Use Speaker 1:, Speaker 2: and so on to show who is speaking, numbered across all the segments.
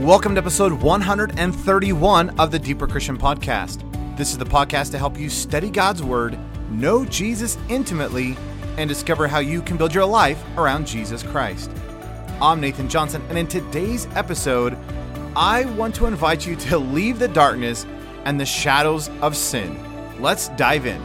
Speaker 1: Welcome to episode 131 of the Deeper Christian Podcast. This is the podcast to help you study God's Word, know Jesus intimately, and discover how you can build your life around Jesus Christ. I'm Nathan Johnson, and in today's episode, I want to invite you to leave the darkness and the shadows of sin. Let's dive in.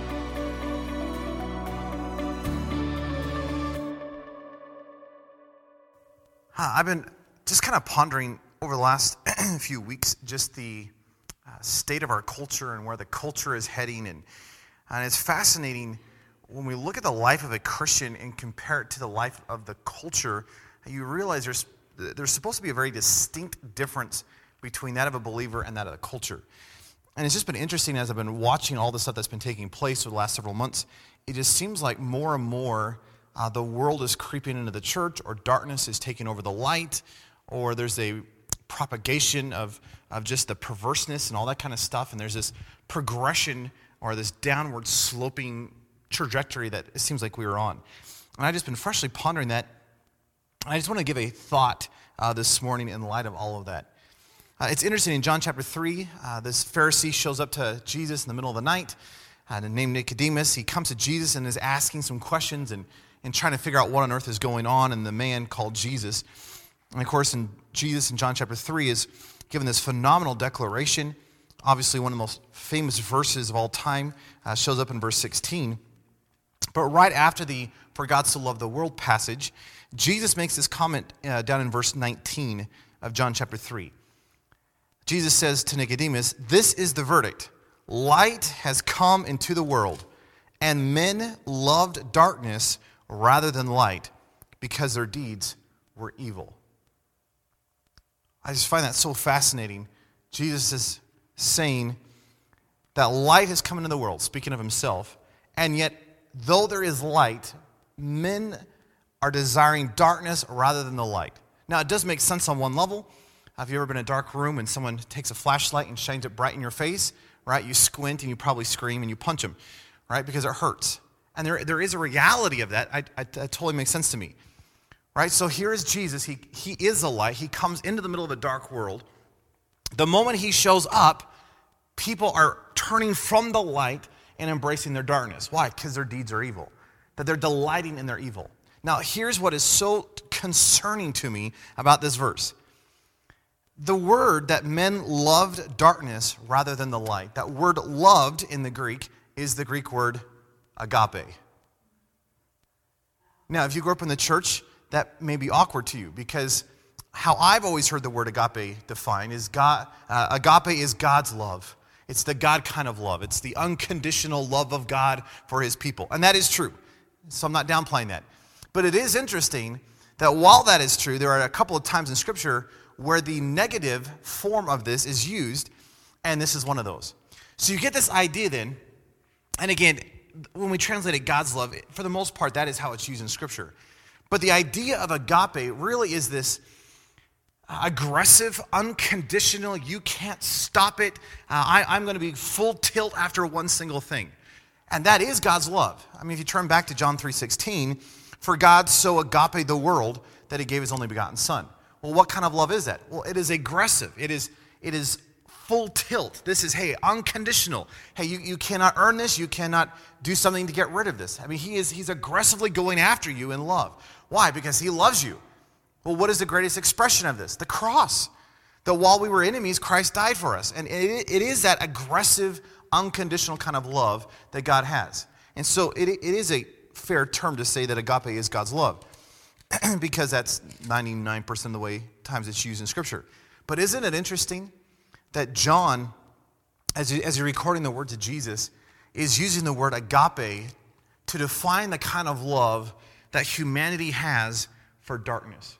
Speaker 2: I've been just kind of pondering over the last few weeks just the uh, state of our culture and where the culture is heading. And, and it's fascinating when we look at the life of a Christian and compare it to the life of the culture, you realize there's, there's supposed to be a very distinct difference between that of a believer and that of the culture. And it's just been interesting as I've been watching all the stuff that's been taking place over the last several months. It just seems like more and more uh, the world is creeping into the church, or darkness is taking over the light, or there's a propagation of, of just the perverseness and all that kind of stuff. And there's this progression or this downward sloping trajectory that it seems like we were on. And I've just been freshly pondering that. I just want to give a thought uh, this morning in light of all of that. Uh, it's interesting in John chapter 3, uh, this Pharisee shows up to Jesus in the middle of the night, uh, named Nicodemus. He comes to Jesus and is asking some questions and, and trying to figure out what on earth is going on. And the man called Jesus, and of course, in Jesus in John chapter 3 is given this phenomenal declaration. Obviously, one of the most famous verses of all time uh, shows up in verse 16. But right after the For God so loved the world passage, Jesus makes this comment uh, down in verse 19 of John chapter 3. Jesus says to Nicodemus, This is the verdict. Light has come into the world, and men loved darkness rather than light because their deeds were evil. I just find that so fascinating. Jesus is saying that light has come into the world, speaking of himself, and yet, though there is light, men are desiring darkness rather than the light. Now, it does make sense on one level. Have you ever been in a dark room and someone takes a flashlight and shines it bright in your face, right? You squint and you probably scream and you punch them, right? Because it hurts. And there, there is a reality of that. I, I, that totally makes sense to me. Right? So here is Jesus. He, he is a light. He comes into the middle of a dark world. The moment he shows up, people are turning from the light and embracing their darkness. Why? Because their deeds are evil, that they're delighting in their evil. Now, here's what is so concerning to me about this verse. The word that men loved darkness rather than the light, that word loved in the Greek is the Greek word agape. Now, if you grew up in the church, that may be awkward to you because how I've always heard the word agape defined is God, uh, agape is God's love. It's the God kind of love. It's the unconditional love of God for his people. And that is true. So I'm not downplaying that. But it is interesting that while that is true, there are a couple of times in Scripture where the negative form of this is used, and this is one of those. So you get this idea then, and again, when we translate it God's love, for the most part, that is how it's used in Scripture. But the idea of agape really is this aggressive, unconditional, you can't stop it. Uh, I, am going to be full tilt after one single thing. And that is God's love. I mean, if you turn back to John 3.16, for God so agape the world that he gave his only begotten son. Well, what kind of love is that? Well, it is aggressive. It is, it is full tilt. This is, hey, unconditional. Hey, you, you cannot earn this. You cannot do something to get rid of this. I mean, he is, he's aggressively going after you in love. Why? Because he loves you. Well, what is the greatest expression of this? The cross. That while we were enemies, Christ died for us. And it, it is that aggressive, unconditional kind of love that God has. And so it, it is a fair term to say that agape is God's love because that's 99% of the way times it's used in Scripture. But isn't it interesting that John, as, he, as he's recording the words of Jesus, is using the word agape to define the kind of love that humanity has for darkness.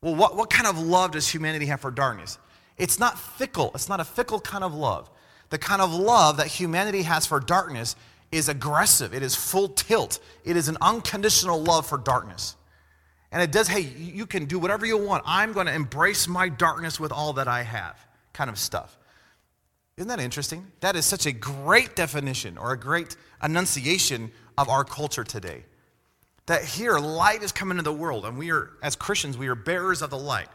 Speaker 2: Well, what, what kind of love does humanity have for darkness? It's not fickle, it's not a fickle kind of love. The kind of love that humanity has for darkness is aggressive, it is full tilt, it is an unconditional love for darkness. And it does, hey, you can do whatever you want. I'm going to embrace my darkness with all that I have, kind of stuff. Isn't that interesting? That is such a great definition or a great enunciation of our culture today. That here, light is coming into the world, and we are, as Christians, we are bearers of the light.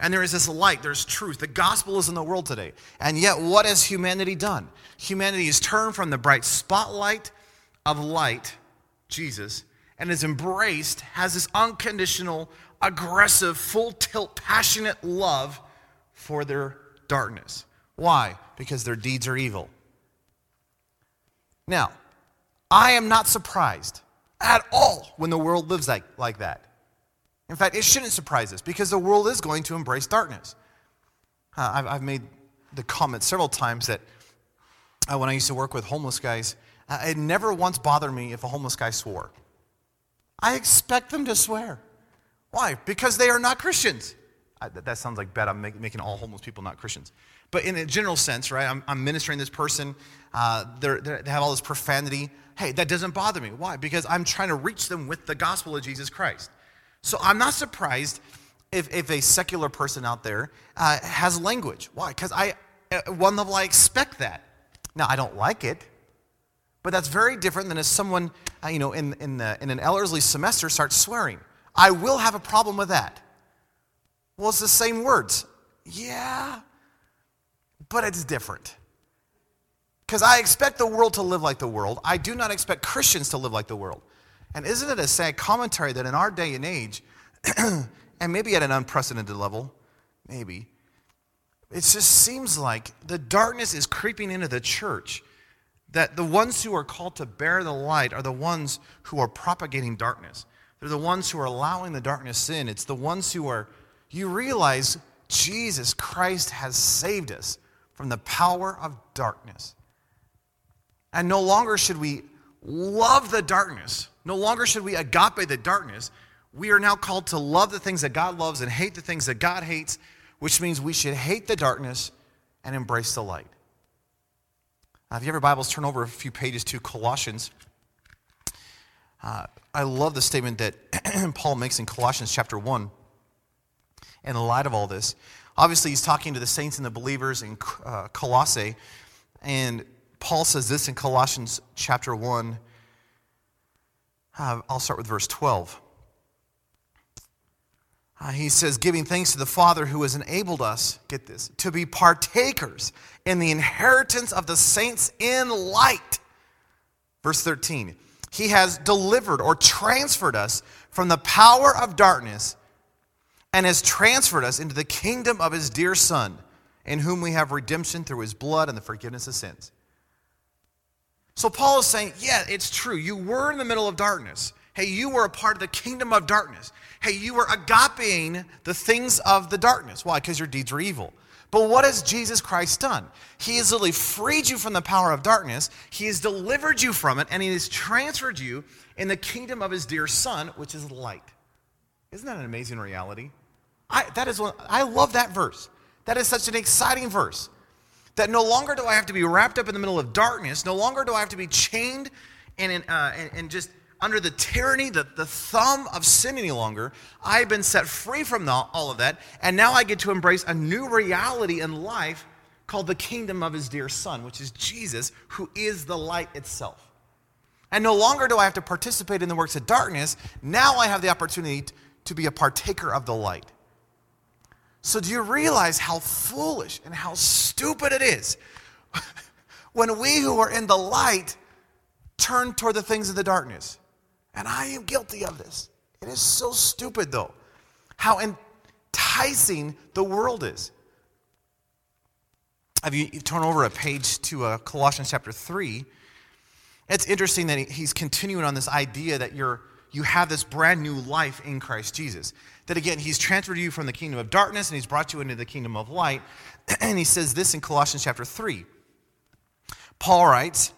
Speaker 2: And there is this light, there's truth. The gospel is in the world today. And yet, what has humanity done? Humanity has turned from the bright spotlight of light, Jesus, and has embraced, has this unconditional, aggressive, full tilt, passionate love for their darkness. Why? Because their deeds are evil. Now, I am not surprised at all when the world lives like, like that. In fact, it shouldn't surprise us because the world is going to embrace darkness. Uh, I've, I've, made the comment several times that uh, when I used to work with homeless guys, uh, it never once bothered me if a homeless guy swore. I expect them to swear. Why? Because they are not Christians. I, that sounds like bad. I'm make, making all homeless people not Christians. But in a general sense, right, I'm, I'm ministering this person. Uh, they're, they're, they have all this profanity. Hey, that doesn't bother me. Why? Because I'm trying to reach them with the gospel of Jesus Christ. So I'm not surprised if, if a secular person out there uh, has language. Why? Because I, at one level, I expect that. Now, I don't like it, but that's very different than if someone, uh, you know, in, in, the, in an Ellerslie semester starts swearing. I will have a problem with that. Well, it's the same words. Yeah, but it's different. Because I expect the world to live like the world. I do not expect Christians to live like the world. And isn't it a sad commentary that in our day and age, and maybe at an unprecedented level, maybe, it just seems like the darkness is creeping into the church. That the ones who are called to bear the light are the ones who are propagating darkness. They're the ones who are allowing the darkness in. It's the ones who are, you realize Jesus Christ has saved us from the power of darkness. And no longer should we love the darkness no longer should we agape the darkness. We are now called to love the things that God loves and hate the things that God hates, which means we should hate the darkness and embrace the light. Now, if you have your Bibles, turn over a few pages to Colossians. Uh, I love the statement that Paul makes in Colossians chapter 1 in light of all this. Obviously, he's talking to the saints and the believers in uh, Colossae, and Paul says this in Colossians chapter 1 uh, I'll start with verse 12. Uh, he says, giving thanks to the Father who has enabled us, get this, to be partakers in the inheritance of the saints in light. Verse 13, he has delivered or transferred us from the power of darkness and has transferred us into the kingdom of his dear Son, in whom we have redemption through his blood and the forgiveness of sins. So Paul is saying, yeah, it's true. You were in the middle of darkness. Hey, you were a part of the kingdom of darkness. Hey, you were agapeing the things of the darkness. Why? Because your deeds were evil. But what has Jesus Christ done? He has literally freed you from the power of darkness. He has delivered you from it, and he has transferred you in the kingdom of his dear Son, which is light. Isn't that an amazing reality? I, that is one, I love that verse. That is such an exciting verse. That no longer do I have to be wrapped up in the middle of darkness, no longer do I have to be chained and, uh, and, and just under the tyranny, the, the thumb of sin any longer. I've been set free from the, all of that, and now I get to embrace a new reality in life called the kingdom of his dear son, which is Jesus, who is the light itself. And no longer do I have to participate in the works of darkness, now I have the opportunity to be a partaker of the light. So, do you realize how foolish and how stupid it is when we who are in the light turn toward the things of the darkness? And I am guilty of this. It is so stupid, though, how enticing the world is. Have you, you turn over a page to uh, Colossians chapter 3? It's interesting that he's continuing on this idea that you're, you have this brand new life in Christ Jesus that again, he's transferred you from the kingdom of darkness and he's brought you into the kingdom of light. And he says this in Colossians chapter 3. Paul writes,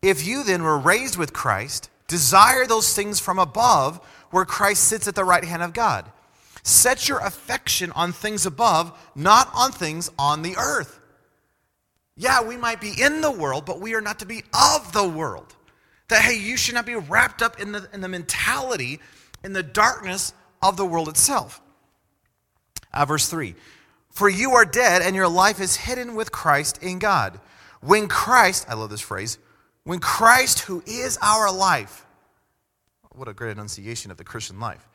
Speaker 2: If you then were raised with Christ, desire those things from above where Christ sits at the right hand of God. Set your affection on things above, not on things on the earth. Yeah, we might be in the world, but we are not to be of the world. That, hey, you should not be wrapped up in the, in the mentality, in the darkness of the world itself. Uh, verse 3 For you are dead, and your life is hidden with Christ in God. When Christ, I love this phrase, when Christ, who is our life, what a great enunciation of the Christian life.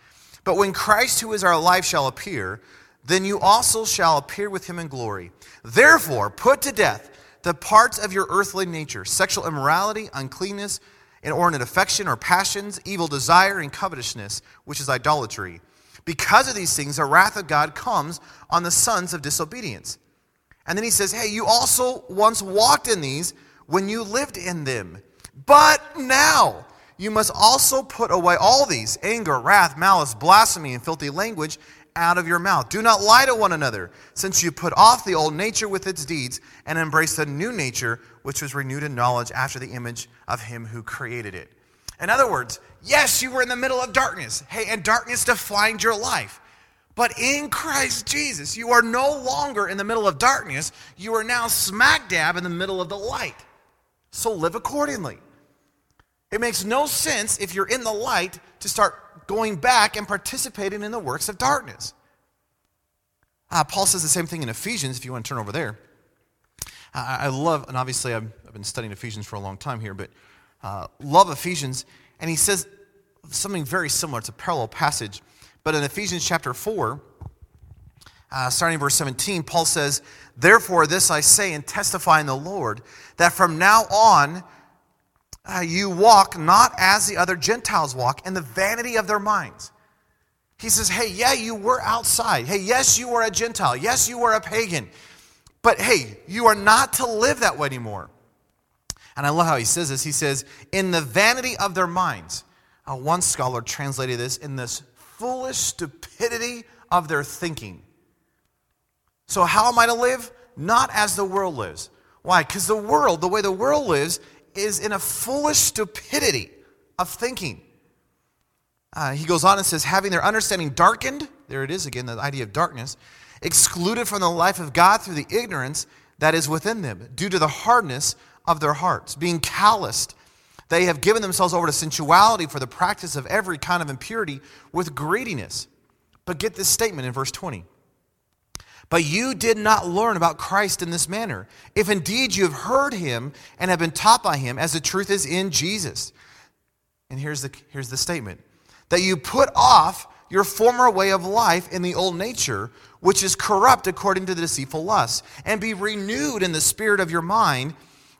Speaker 2: But when Christ, who is our life, shall appear, then you also shall appear with him in glory. Therefore, put to death the parts of your earthly nature sexual immorality, uncleanness, inordinate affection or passions, evil desire, and covetousness, which is idolatry. Because of these things, the wrath of God comes on the sons of disobedience. And then he says, Hey, you also once walked in these when you lived in them. But now you must also put away all these anger, wrath, malice, blasphemy, and filthy language out of your mouth. Do not lie to one another, since you put off the old nature with its deeds and embrace the new nature, which was renewed in knowledge after the image of him who created it. In other words, yes, you were in the middle of darkness. Hey, and darkness defined your life. But in Christ Jesus, you are no longer in the middle of darkness. You are now smack dab in the middle of the light. So live accordingly. It makes no sense if you're in the light to start going back and participating in the works of darkness. Uh, Paul says the same thing in Ephesians, if you want to turn over there. Uh, I love, and obviously I've, I've, been studying Ephesians for a long time here, but uh, love Ephesians. And he says something very similar. It's a parallel passage. But in Ephesians chapter 4, uh, starting verse 17, Paul says, Therefore, this I say and testify in the Lord, that from now on, uh, you walk not as the other Gentiles walk in the vanity of their minds. He says, Hey, yeah, you were outside. Hey, yes, you were a Gentile. Yes, you were a pagan. But hey, you are not to live that way anymore. And I love how he says this. He says, In the vanity of their minds. Uh, one scholar translated this in this foolish stupidity of their thinking. So, how am I to live? Not as the world lives. Why? Because the world, the way the world lives, is in a foolish stupidity of thinking. Uh, he goes on and says, having their understanding darkened, there it is again, the idea of darkness, excluded from the life of God through the ignorance that is within them, due to the hardness of their hearts. Being calloused, they have given themselves over to sensuality for the practice of every kind of impurity with greediness. But get this statement in verse 20. But you did not learn about Christ in this manner, if indeed you have heard him and have been taught by him, as the truth is in Jesus. And here's the, here's the statement that you put off your former way of life in the old nature, which is corrupt according to the deceitful lusts, and be renewed in the spirit of your mind,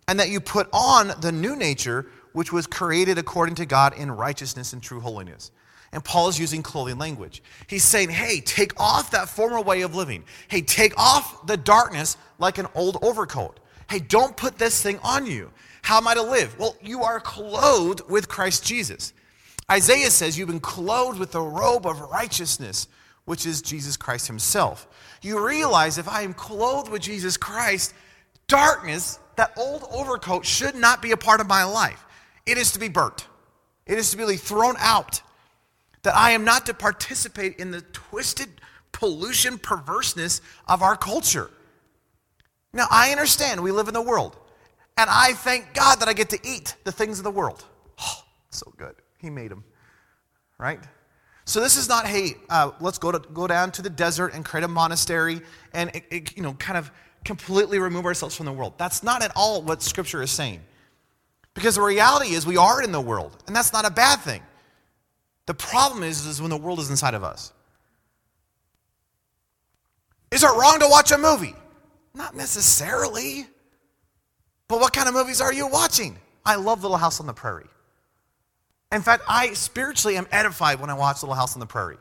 Speaker 2: and that you put on the new nature, which was created according to God in righteousness and true holiness. And Paul is using clothing language. He's saying, hey, take off that former way of living. Hey, take off the darkness like an old overcoat. Hey, don't put this thing on you. How am I to live? Well, you are clothed with Christ Jesus. Isaiah says you've been clothed with the robe of righteousness, which is Jesus Christ himself. You realize if I am clothed with Jesus Christ, darkness, that old overcoat, should not be a part of my life. It is to be burnt, it is to be thrown out that I am not to participate in the twisted pollution, perverseness of our culture. Now, I understand we live in the world, and I thank God that I get to eat the things of the world. Oh, so good. He made them, right? So this is not, hey, uh, let's go to go down to the desert and create a monastery and it, it, you know kind of completely remove ourselves from the world. That's not at all what Scripture is saying, because the reality is we are in the world, and that's not a bad thing. The problem is, is when the world is inside of us. Is it wrong to watch a movie? Not necessarily. But what kind of movies are you watching? I love Little House on the Prairie. In fact, I spiritually am edified when I watch Little House on the Prairie.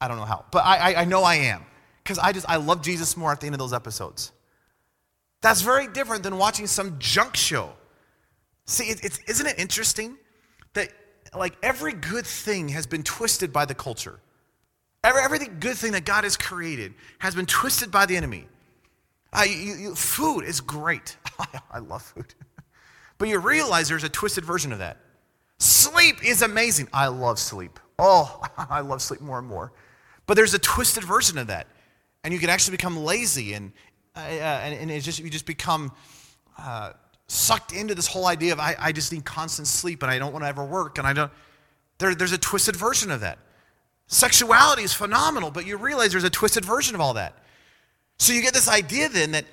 Speaker 2: I don't know how, but I, I, I know I am. Because I just I love Jesus more at the end of those episodes. That's very different than watching some junk show. See, it, it's, isn't it interesting that like every good thing has been twisted by the culture. Every, every good thing that God has created has been twisted by the enemy. Uh, you, you, food is great. I love food. but you realize there's a twisted version of that. Sleep is amazing. I love sleep. Oh, I love sleep more and more. But there's a twisted version of that. And you can actually become lazy and, uh, and, and it's just, you just become uh, sucked into this whole idea of I, I just need constant sleep and I don't want to ever work and I don't. There, there's a twisted version of that. Sexuality is phenomenal, but you realize there's a twisted version of all that. So you get this idea then that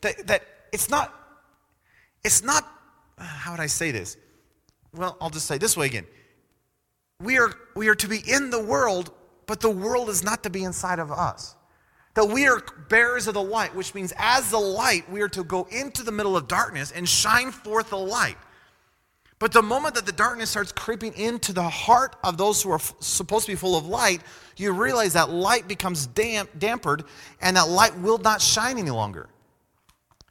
Speaker 2: that, that it's not it's not how would I say this? Well, I'll just say this way again. We are we are to be in the world, but the world is not to be inside of us. That we are bearers of the light, which means as the light, we are to go into the middle of darkness and shine forth the light. But the moment that the darkness starts creeping into the heart of those who are f- supposed to be full of light, you realize that light becomes damp, dampered and that light will not shine any longer.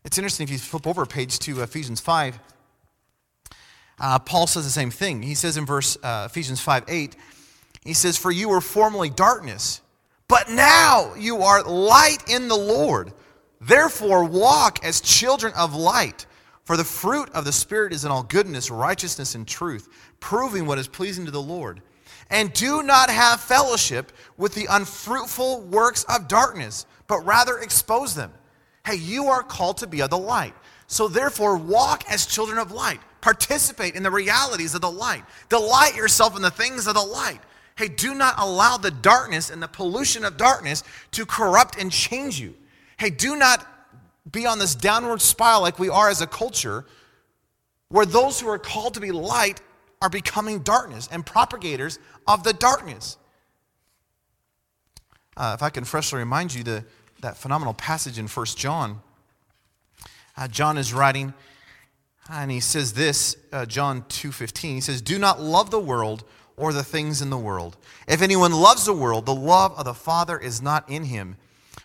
Speaker 2: It's interesting if you flip over page to Ephesians 5, uh, Paul says the same thing. He says in verse uh, Ephesians 5 8, he says, For you were formerly darkness, but now you are light in the Lord. Therefore, walk as children of light. For the fruit of the Spirit is in all goodness, righteousness, and truth, proving what is pleasing to the Lord. And do not have fellowship with the unfruitful works of darkness, but rather expose them. Hey, you are called to be of the light. So therefore, walk as children of light. Participate in the realities of the light. Delight yourself in the things of the light. Hey, do not allow the darkness and the pollution of darkness to corrupt and change you. Hey, do not be on this downward spiral like we are as a culture, where those who are called to be light are becoming darkness and propagators of the darkness. Uh, if I can freshly remind you the, that phenomenal passage in 1 John, uh, John is writing, and he says this, uh, John 2.15, he says, Do not love the world or the things in the world. If anyone loves the world, the love of the Father is not in him.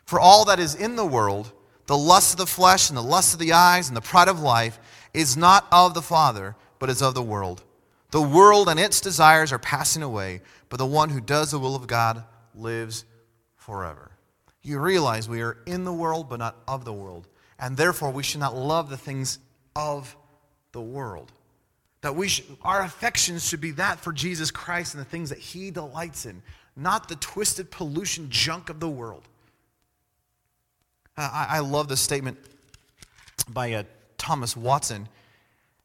Speaker 2: For all that is in the world, the lust of the flesh and the lust of the eyes and the pride of life is not of the Father, but is of the world. The world and its desires are passing away, but the one who does the will of God lives forever. You realize we are in the world, but not of the world. And therefore, we should not love the things of the world. That we should, our affections should be that for Jesus Christ and the things that He delights in, not the twisted pollution junk of the world. Uh, I, I, love this statement by uh, Thomas Watson,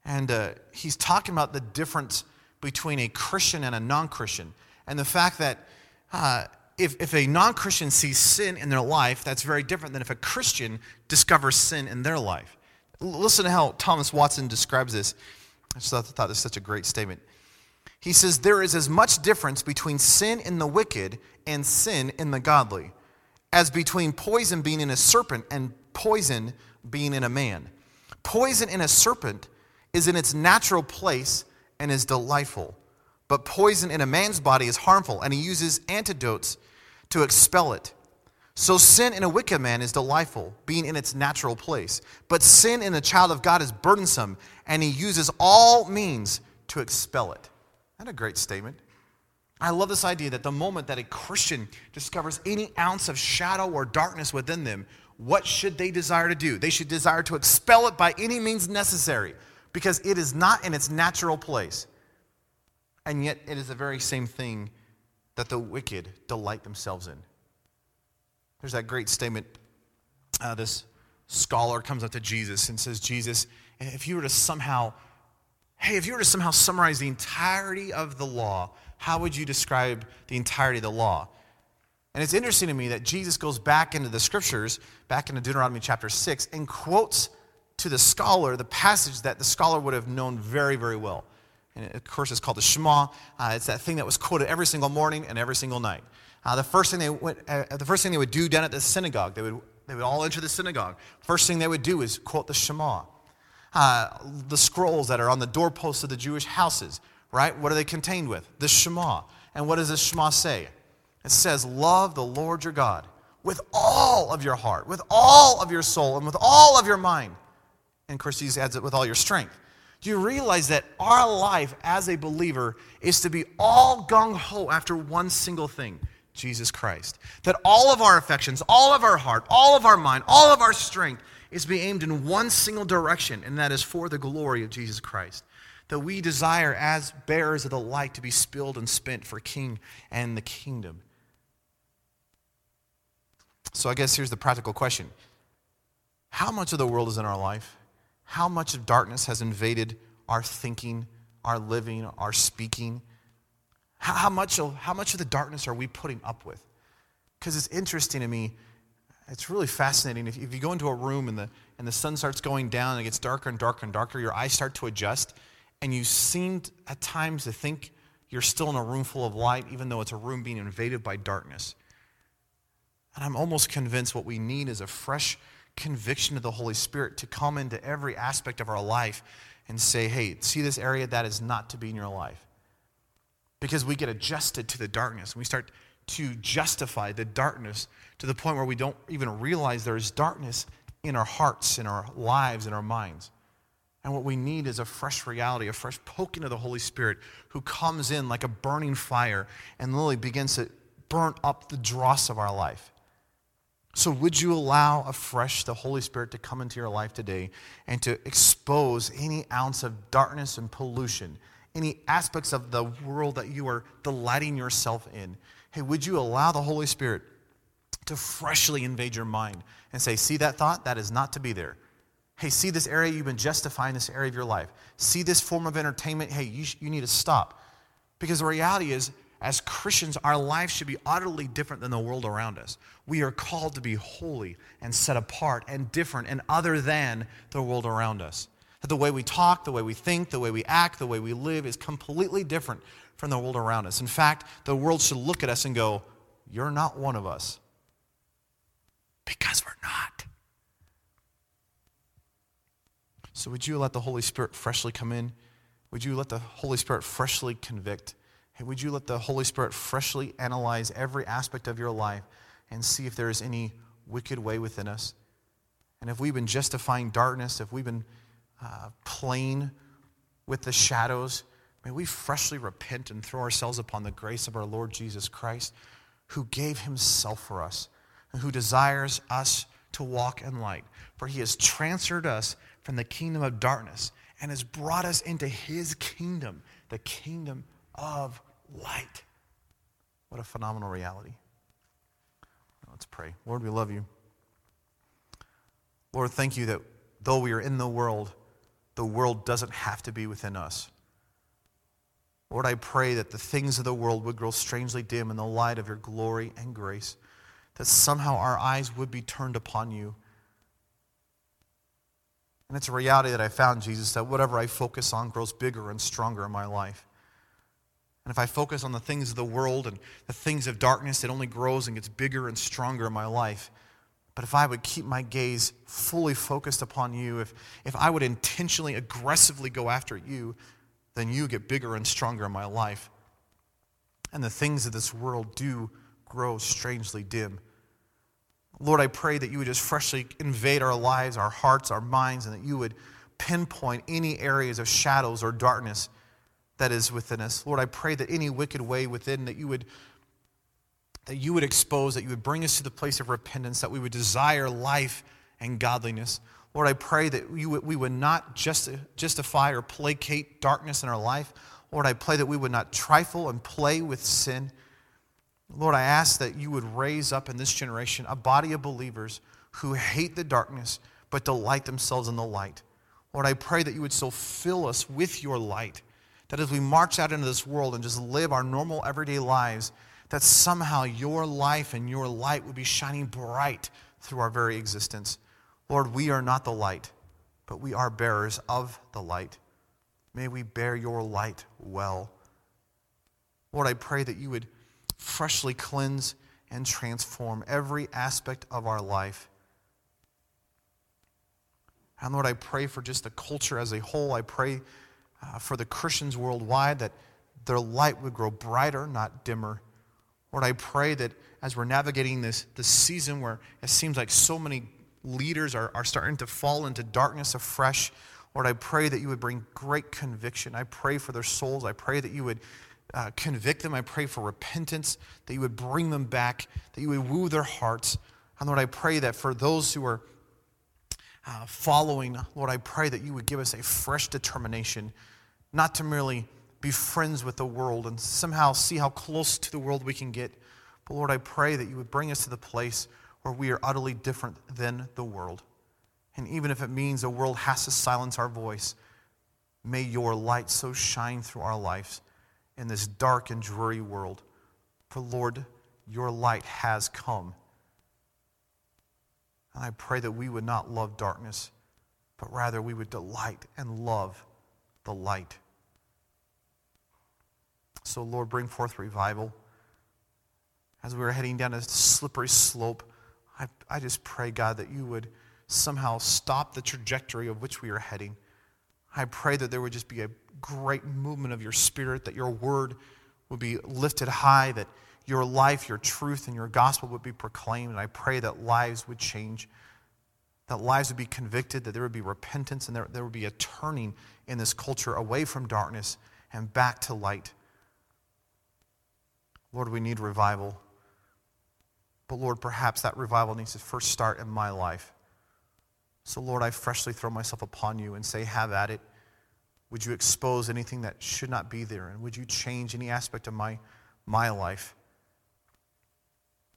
Speaker 2: and uh, he's talking about the difference between a Christian and a non Christian, and the fact that uh, if, if a non Christian sees sin in their life, that's very different than if a Christian discovers sin in their life. Listen to how Thomas Watson describes this. I just thought, thought this was such a great statement. He says, There is as much difference between sin in the wicked and sin in the godly as between poison being in a serpent and poison being in a man. Poison in a serpent is in its natural place and is delightful, but poison in a man's body is harmful, and he uses antidotes to expel it. So sin in a wicked man is delightful, being in its natural place. But sin in a child of God is burdensome, and he uses all means to expel it. Isn't that a great statement? I love this idea that the moment that a Christian discovers any ounce of shadow or darkness within them, what should they desire to do? They should desire to expel it by any means necessary because it is not in its natural place. And yet, it is the very same thing that the wicked delight themselves in. There's that great statement. Uh, this scholar comes up to Jesus and says, Jesus, if you were to somehow, hey, if you were to somehow summarize the entirety of the law, how would you describe the entirety of the law? And it's interesting to me that Jesus goes back into the scriptures, back into Deuteronomy chapter 6, and quotes to the scholar the passage that the scholar would have known very, very well. And of course, it's called the Shema. Uh, it's that thing that was quoted every single morning and every single night. Uh, the, first thing they went, uh, the first thing they would do down at the synagogue, they would, they would all enter the synagogue. First thing they would do is quote the Shema. Uh, the scrolls that are on the doorposts of the Jewish houses right? What are they contained with? The Shema. And what does the Shema say? It says, Love the Lord your God with all of your heart, with all of your soul, and with all of your mind. And of course, he adds it with all your strength. Do you realize that our life as a believer is to be all gung ho after one single thing? Jesus Christ. That all of our affections, all of our heart, all of our mind, all of our strength is be aimed in one single direction, and that is for the glory of Jesus Christ that we desire as bearers of the light to be spilled and spent for King and the kingdom. So I guess here's the practical question How much of the world is in our life? How much of darkness has invaded our thinking, our living, our speaking? How, how much, how much of the darkness are we putting up with? Because it's interesting to me. It's really fascinating. If, if you go into a room and the, and the sun starts going down and it gets darker and darker and darker, your eyes start to adjust and you seem at times to think you're still in a room full of light, even though it's a room being invaded by darkness. And I'm almost convinced what we need is a fresh conviction of the Holy Spirit to come into every aspect of our life and say, hey, see this area that is not to be in your life. Because we get adjusted to the darkness. We start to justify the darkness to the point where we don't even realize there is darkness in our hearts, in our lives, in our minds. And what we need is a fresh reality, a fresh poking of the Holy Spirit who comes in like a burning fire and literally begins to burn up the dross of our life. So, would you allow afresh the Holy Spirit to come into your life today and to expose any ounce of darkness and pollution, any aspects of the world that you are delighting yourself in? Hey, would you allow the Holy Spirit to freshly invade your mind and say, See that thought? That is not to be there. Hey, see this area you've been justifying this area of your life. See this form of entertainment. Hey, you, sh- you need to stop. Because the reality is, as Christians, our life should be utterly different than the world around us. We are called to be holy and set apart and different and other than the world around us. The way we talk, the way we think, the way we act, the way we live is completely different from the world around us. In fact, the world should look at us and go, You're not one of us. Because we're not. So, would you let the Holy Spirit freshly come in? Would you let the Holy Spirit freshly convict? Would you let the Holy Spirit freshly analyze every aspect of your life and see if there is any wicked way within us? And if we've been justifying darkness, if we've been uh, playing with the shadows, may we freshly repent and throw ourselves upon the grace of our Lord Jesus Christ, who gave himself for us and who desires us to walk in light. For he has transferred us from the kingdom of darkness and has brought us into his kingdom, the kingdom of light. What a phenomenal reality. Let's pray. Lord, we love you. Lord, thank you that though we are in the world, the world doesn't have to be within us. Lord, I pray that the things of the world would grow strangely dim in the light of your glory and grace, that somehow our eyes would be turned upon you. And it's a reality that I found, Jesus, that whatever I focus on grows bigger and stronger in my life. And if I focus on the things of the world and the things of darkness, it only grows and gets bigger and stronger in my life. But if I would keep my gaze fully focused upon you, if, if I would intentionally, aggressively go after you, then you get bigger and stronger in my life. And the things of this world do grow strangely dim. Lord, I pray that you would just freshly invade our lives, our hearts, our minds, and that you would pinpoint any areas of shadows or darkness that is within us. Lord, I pray that any wicked way within that you would that you would expose, that you would bring us to the place of repentance, that we would desire life and godliness. Lord, I pray that we would, not just, justify or placate darkness in our life. Lord, I pray that we would not trifle and play with sin. Lord, I ask that you would raise up in this generation a body of believers who hate the darkness but delight themselves in the light. Lord, I pray that you would so fill us with your light that as we march out into this world and just live our normal everyday lives, that somehow your life and your light would be shining bright through our very existence. Lord, we are not the light, but we are bearers of the light. May we bear your light well. Lord, I pray that you would freshly cleanse and transform every aspect of our life. And Lord, I pray for just the culture as a whole. I pray uh, for the Christians worldwide, that their light would grow brighter, not dimmer. Lord, I pray that as we're navigating this, this season where it seems like so many leaders are, are starting to fall into darkness afresh, Lord, I pray that you would bring great conviction. I pray for their souls. I pray that you would uh, convict them. I pray for repentance, that you would bring them back, that you would woo their hearts. And Lord, I pray that for those who are uh, following, Lord, I pray that you would give us a fresh determination not to merely be friends with the world and somehow see how close to the world we can get. But Lord, I pray that you would bring us to the place where we are utterly different than the world. And even if it means the world has to silence our voice, may your light so shine through our lives in this dark and dreary world. For Lord, your light has come. And I pray that we would not love darkness, but rather we would delight and love the light. So, Lord, bring forth revival. As we are heading down a slippery slope I, I just pray, God, that you would somehow stop the trajectory of which we are heading. I pray that there would just be a great movement of your spirit, that your word would be lifted high, that your life, your truth, and your gospel would be proclaimed. And I pray that lives would change, that lives would be convicted, that there would be repentance, and there, there would be a turning in this culture away from darkness and back to light. Lord, we need revival. But Lord, perhaps that revival needs to first start in my life. So, Lord, I freshly throw myself upon you and say, Have at it. Would you expose anything that should not be there? And would you change any aspect of my, my life?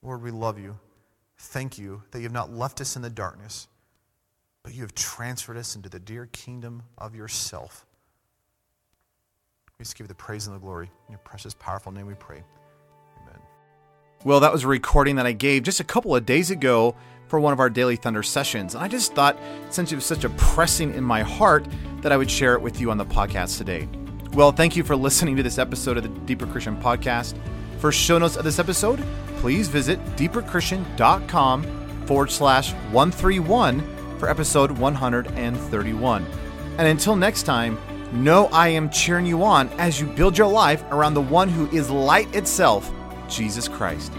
Speaker 2: Lord, we love you. Thank you that you have not left us in the darkness, but you have transferred us into the dear kingdom of yourself. We just give you the praise and the glory. In your precious, powerful name we pray.
Speaker 1: Well, that was a recording that I gave just a couple of days ago for one of our Daily Thunder sessions. And I just thought, since it was such a pressing in my heart, that I would share it with you on the podcast today. Well, thank you for listening to this episode of the Deeper Christian Podcast. For show notes of this episode, please visit deeperchristian.com forward slash 131 for episode 131. And until next time, know I am cheering you on as you build your life around the one who is light itself, Jesus Christ.